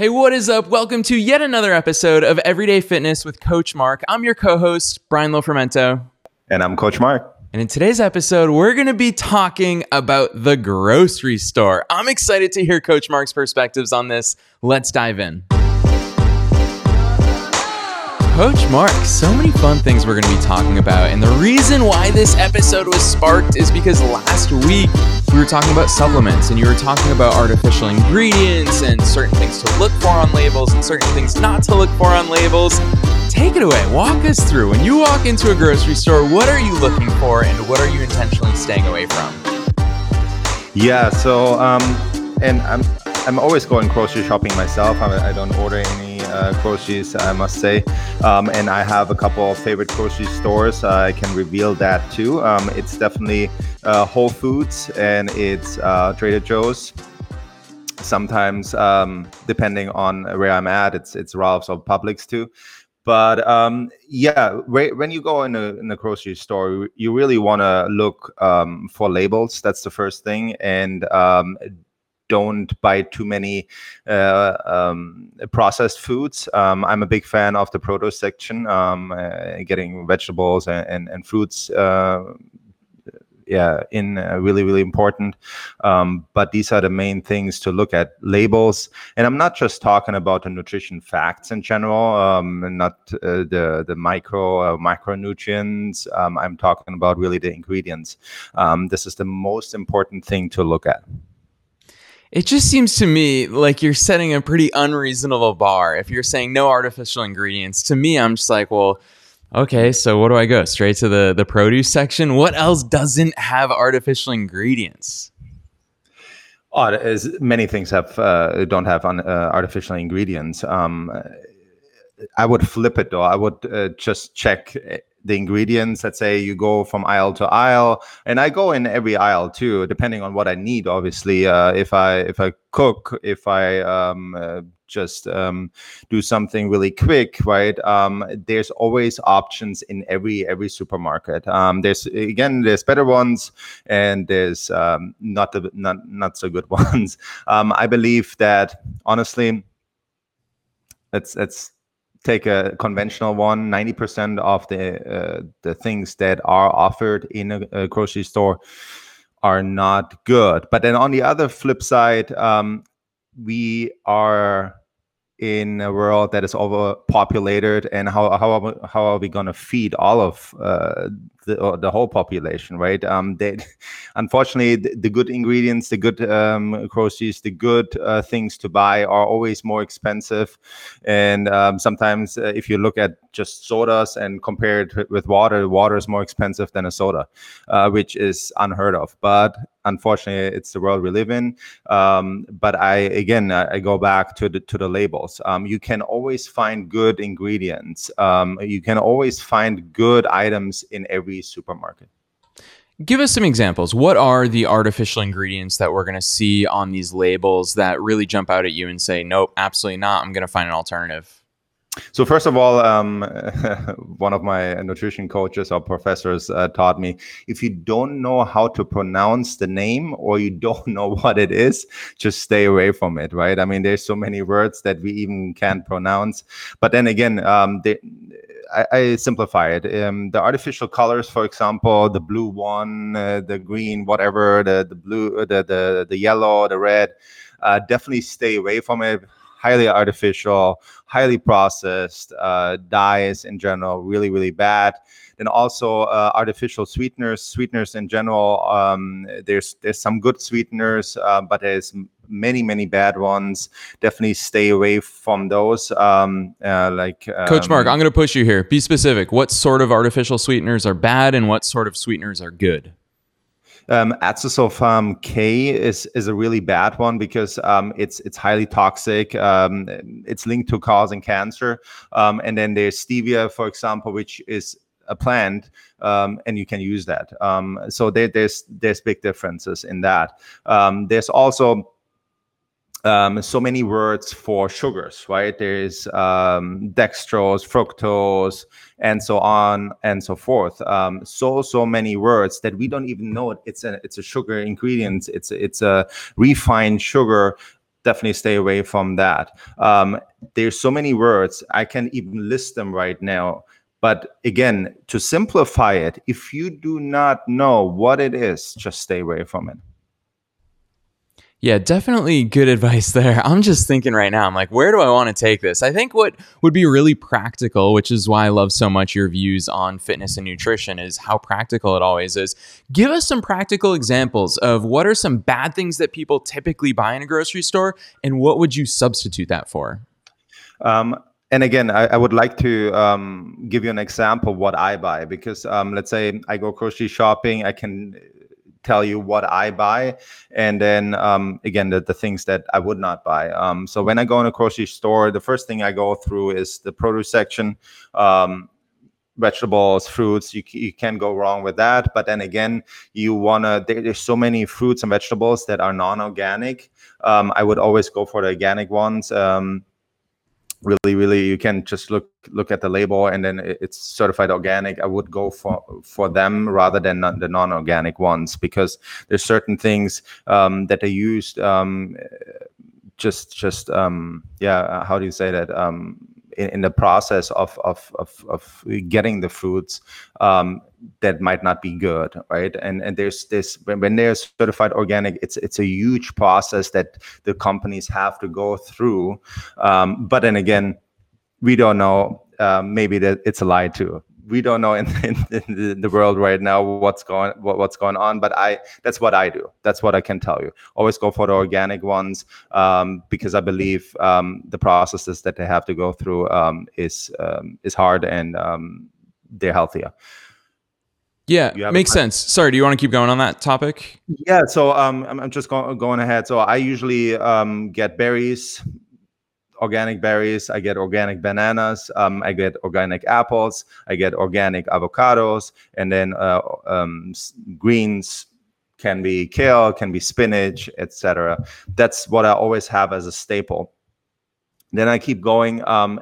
Hey, what is up? Welcome to yet another episode of Everyday Fitness with Coach Mark. I'm your co host, Brian Lofermento. And I'm Coach Mark. And in today's episode, we're going to be talking about the grocery store. I'm excited to hear Coach Mark's perspectives on this. Let's dive in. Coach Mark, so many fun things we're going to be talking about. And the reason why this episode was sparked is because last week we were talking about supplements and you were talking about artificial ingredients and certain things to look for on labels and certain things not to look for on labels. Take it away. Walk us through. When you walk into a grocery store, what are you looking for and what are you intentionally staying away from? Yeah, so um and I'm I'm always going grocery shopping myself. I, I don't order any uh, groceries, I must say. Um, and I have a couple of favorite grocery stores. Uh, I can reveal that too. Um, it's definitely uh, Whole Foods and it's uh, Trader Joe's. Sometimes, um, depending on where I'm at, it's it's Ralph's or Publix too. But um, yeah, when you go in a, in a grocery store, you really want to look um, for labels. That's the first thing, and um, don't buy too many uh, um, processed foods. Um, I'm a big fan of the produce section, um, uh, getting vegetables and, and, and fruits. Uh, yeah, in uh, really, really important. Um, but these are the main things to look at labels. And I'm not just talking about the nutrition facts in general, um, not uh, the the micro uh, micronutrients. Um, I'm talking about really the ingredients. This is the most important thing to look at. It just seems to me like you're setting a pretty unreasonable bar if you're saying no artificial ingredients. To me, I'm just like, well, okay, so what do I go straight to the the produce section? What else doesn't have artificial ingredients? Oh, as many things have uh, don't have un, uh, artificial ingredients. Um, I would flip it though. I would uh, just check the ingredients. Let's say you go from aisle to aisle, and I go in every aisle too, depending on what I need. Obviously, uh, if I if I cook, if I um, uh, just um, do something really quick, right? Um, there's always options in every every supermarket. Um, there's again, there's better ones, and there's um, not the not not so good ones. Um, I believe that honestly, it's it's take a conventional one 90% of the uh, the things that are offered in a, a, grocery store are not good. But then on the other flip side um, we are in a world that is overpopulated and how how, how are we going to feed all of uh, the, the whole population right? Um they unfortunately the, the good ingredients the good um, groceries the good uh, things to buy are always more expensive. And um, sometimes uh, if you look at just sodas and compare it with water water is more expensive than a soda uh, which is unheard of. But unfortunately it's the world we live in. Um, but i again I, I, go back to the to the labels. Um, you can always find good ingredients. Um, you can always find good items in every supermarket give us some examples what are the artificial ingredients that we're going to see on these labels that really jump out at you and say nope absolutely not i'm going to find an alternative so first of all, um, one of my nutrition coaches or professors uh, taught me if you don't know how to pronounce the name or you don't know what it is, just stay away from it. Right? I mean, there's so many words that we even can't pronounce. But then again, um, they, I, I, simplify it. Um, the artificial colors, for example, the blue one, uh, the green, whatever, the the blue, the the the yellow, the red. Uh, definitely stay away from it highly artificial, highly processed, uh, dyes in general, really, really bad. Then also uh, artificial sweeteners, sweeteners in general. Um, there's there's some good sweeteners, uh, but there's many many bad ones. Definitely stay away from those. Um, uh, like um, Coach Mark, I'm going to push you here. Be specific. What sort of artificial sweeteners are bad, and what sort of sweeteners are good? Um, K is is a really bad one because um, it's it's highly toxic. Um, it's linked to causing cancer. Um, and then there's stevia, for example, which is a plant, um, and you can use that. Um, so there, there's there's big differences in that. there's also um, so many words for sugars, right? There's um, dextrose, fructose, and so on and so forth. Um, so so many words that we don't even know it. It's a it's a sugar ingredient. It's it's a refined sugar definitely stay away from that. Um, there's so many words I can't even list them right now. But again, to simplify it, if you do not know what it is, just stay away from it. Yeah, definitely good advice there. I'm just thinking right now, I'm like, where do I want to take this? I think what would be really practical, which is why I love so much your views on fitness and nutrition, is how practical it always is. Give us some practical examples of what are some bad things that people typically buy in a grocery store, and what would you substitute that for? Um, and again, I, I, would like to um, give you an example what I buy because um, let's say I go grocery shopping, I can tell you what I buy, and then um, again the, the things that I would not buy. Um, so when I go in a grocery store, the first thing I go through is the produce section. Um, vegetables fruits you, you can't go wrong with that but then again you want to there, there's so many fruits and vegetables that are non-organic um, i would always go for the organic ones um, really really you can just look look at the label and then it's certified organic. I would go for for them rather than the non-organic ones because there's certain things um, that they used um, just just um, yeah how do you say that? Um, in, in the process of, of, of, of getting the fruits um, that might not be good, right? And and there's this when, when they're certified organic, it's it's a huge process that the companies have to go through. Um, but then again, we don't know. Um, maybe that it's a lie too we don't know in, in, in, the world right now what's going what, what's going on but i that's what i do that's what i can tell you always go for the organic ones um, because i believe um, the processes that they have to go through um, is um, is hard and um, they're healthier yeah, makes sense. Sorry, do you want to keep going on that topic? Yeah, so um, I'm just going going ahead. So I usually um, get berries, organic berries, I get organic bananas, um, I get organic apples, I get organic avocados, and then uh, um, greens can be kale, can be spinach, etc. That's what I always have as a staple. Then I keep going um,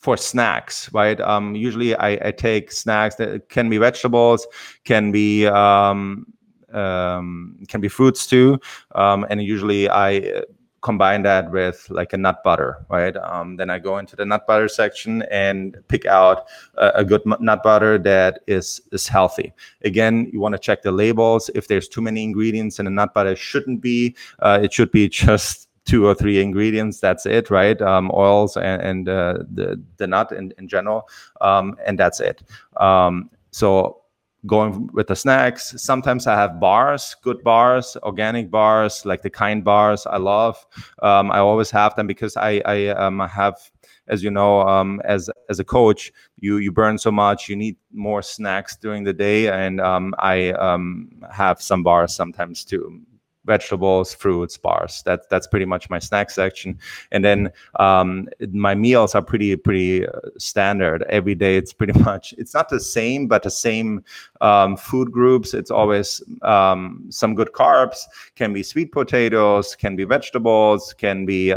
for snacks, right? Um, usually I, I, take snacks that can be vegetables, can be um, um, can be fruits too, um, and usually I combine that with like a nut butter, right? Um, then I go into the nut butter section and pick out a, a good nut butter that is is healthy. Again, you want to check the labels. If there's too many ingredients in a nut butter, shouldn't be. Uh, it should be just two or three ingredients. That's it, right? Um, oils and, and uh, the the nut in, in general, um, and that's it. Um, so going with the snacks. Sometimes I have bars, good bars, organic bars, like the kind bars I love. Um, I always have them because I, I um, have, as you know, um, as as a coach, you you burn so much, you need more snacks during the day, and um, I um, have some bars sometimes too vegetables, fruits, bars. That's that's pretty much my snack section. And then um, my meals are pretty pretty uh, standard. Every day it's pretty much it's not the same, but the same um, food groups. It's always um, some good carbs. Can be sweet potatoes, can be vegetables, can be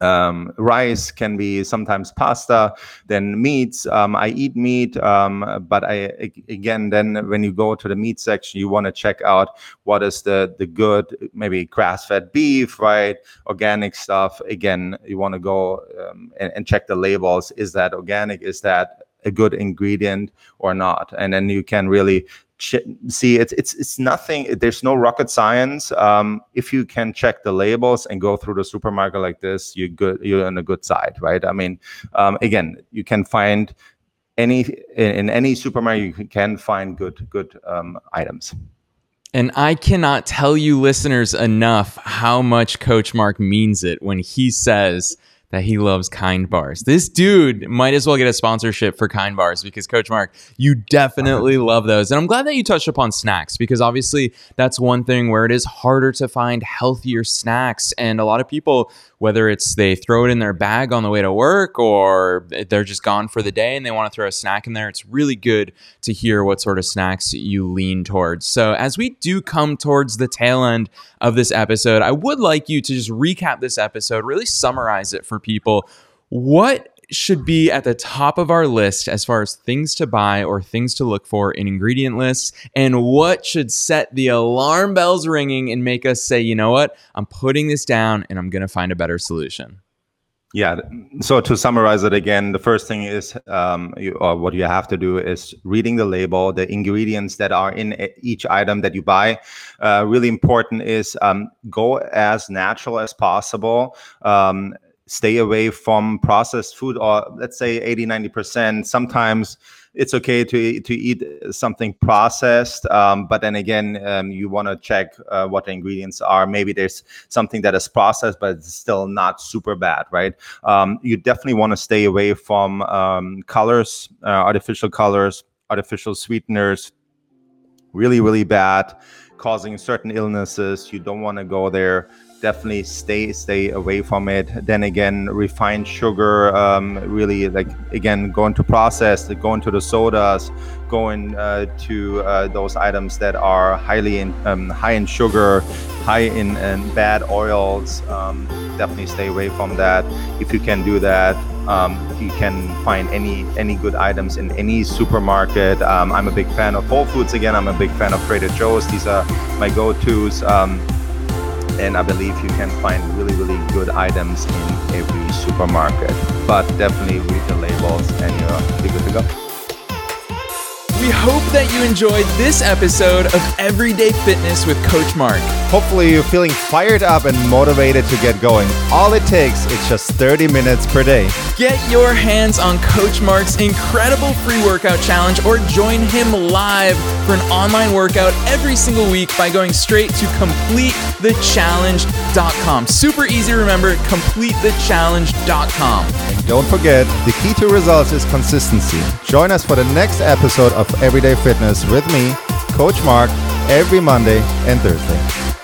um, rice can be sometimes pasta then meats. Um, i eat meat um, but i again then when you go to the meat section you want to check out what is the the good maybe grass-fed beef right? Organic stuff. Again you want to go um, and, and check the labels. Is that organic? Is that a good ingredient or not? And then you can really see it's it's it's nothing there's no rocket science. Um, if you can check the labels and go through the supermarket like this you're good you're on a good side right? I mean um, again you can find any in, in, any supermarket you can find good good um, items. And I cannot tell you listeners enough how much Coach Mark means it when he says that he loves Kind Bars. This dude might as well get a sponsorship for Kind Bars because Coach Mark, you definitely uh-huh. love those. And I'm glad that you touched upon snacks because obviously that's one thing where it is harder to find healthier snacks. And a lot of people whether it's they throw it in their bag on the way to work or they're just gone for the day and they want to throw a snack in there, it's really good to hear what sort of snacks you lean towards. So, as we do come towards the tail end of this episode, I would like you to just recap this episode, really summarize it for people. What should be at the top of our list as far as things to buy or things to look for in ingredient lists? And what should set the alarm bells ringing and make us say, you know what, I'm putting this down and I'm going to find a better solution? Yeah. So to summarize it again, the first thing is, um, you, or what you have to do is reading the label, the ingredients that are in each item that you buy. Uh, really important is um, go as natural as possible. Um, stay away from processed food, or let's say 80, 90%. Sometimes it's okay to to eat something processed, um, but then again, um, you want to check uh, what the ingredients are. Maybe there's something that is processed, but it's still not super bad, right? Um, you definitely want to stay away from um, colors, uh, artificial colors, artificial sweeteners. Really, really bad, causing certain illnesses. You don't want to go there definitely stay stay away from it. Then again refined sugar um, really like again going to process going to the sodas going uh, to uh, those items that are highly in, um, high in sugar high in, in bad oils. Um, definitely stay away from that. If you can do that um, you can find any any good items in any supermarket. Um, i'm a big fan of whole foods again. I'm a big fan of trader joe's. These are my go-to's. Um, and I believe you can find really, really good items in every supermarket. But definitely read the labels and you're good to go. We hope that you enjoyed this episode of Everyday Fitness with Coach Mark. Hopefully, you're feeling fired up and motivated to get going. All it takes is just 30 minutes per day. Get your hands on Coach Mark's incredible free workout challenge or join him live for an online workout every single week by going straight to completethechallenge.com. Super easy to remember, completethechallenge.com. And don't forget, the key to results is consistency. Join us for the next episode of Everyday Fitness with me, Coach Mark, every Monday and Thursday.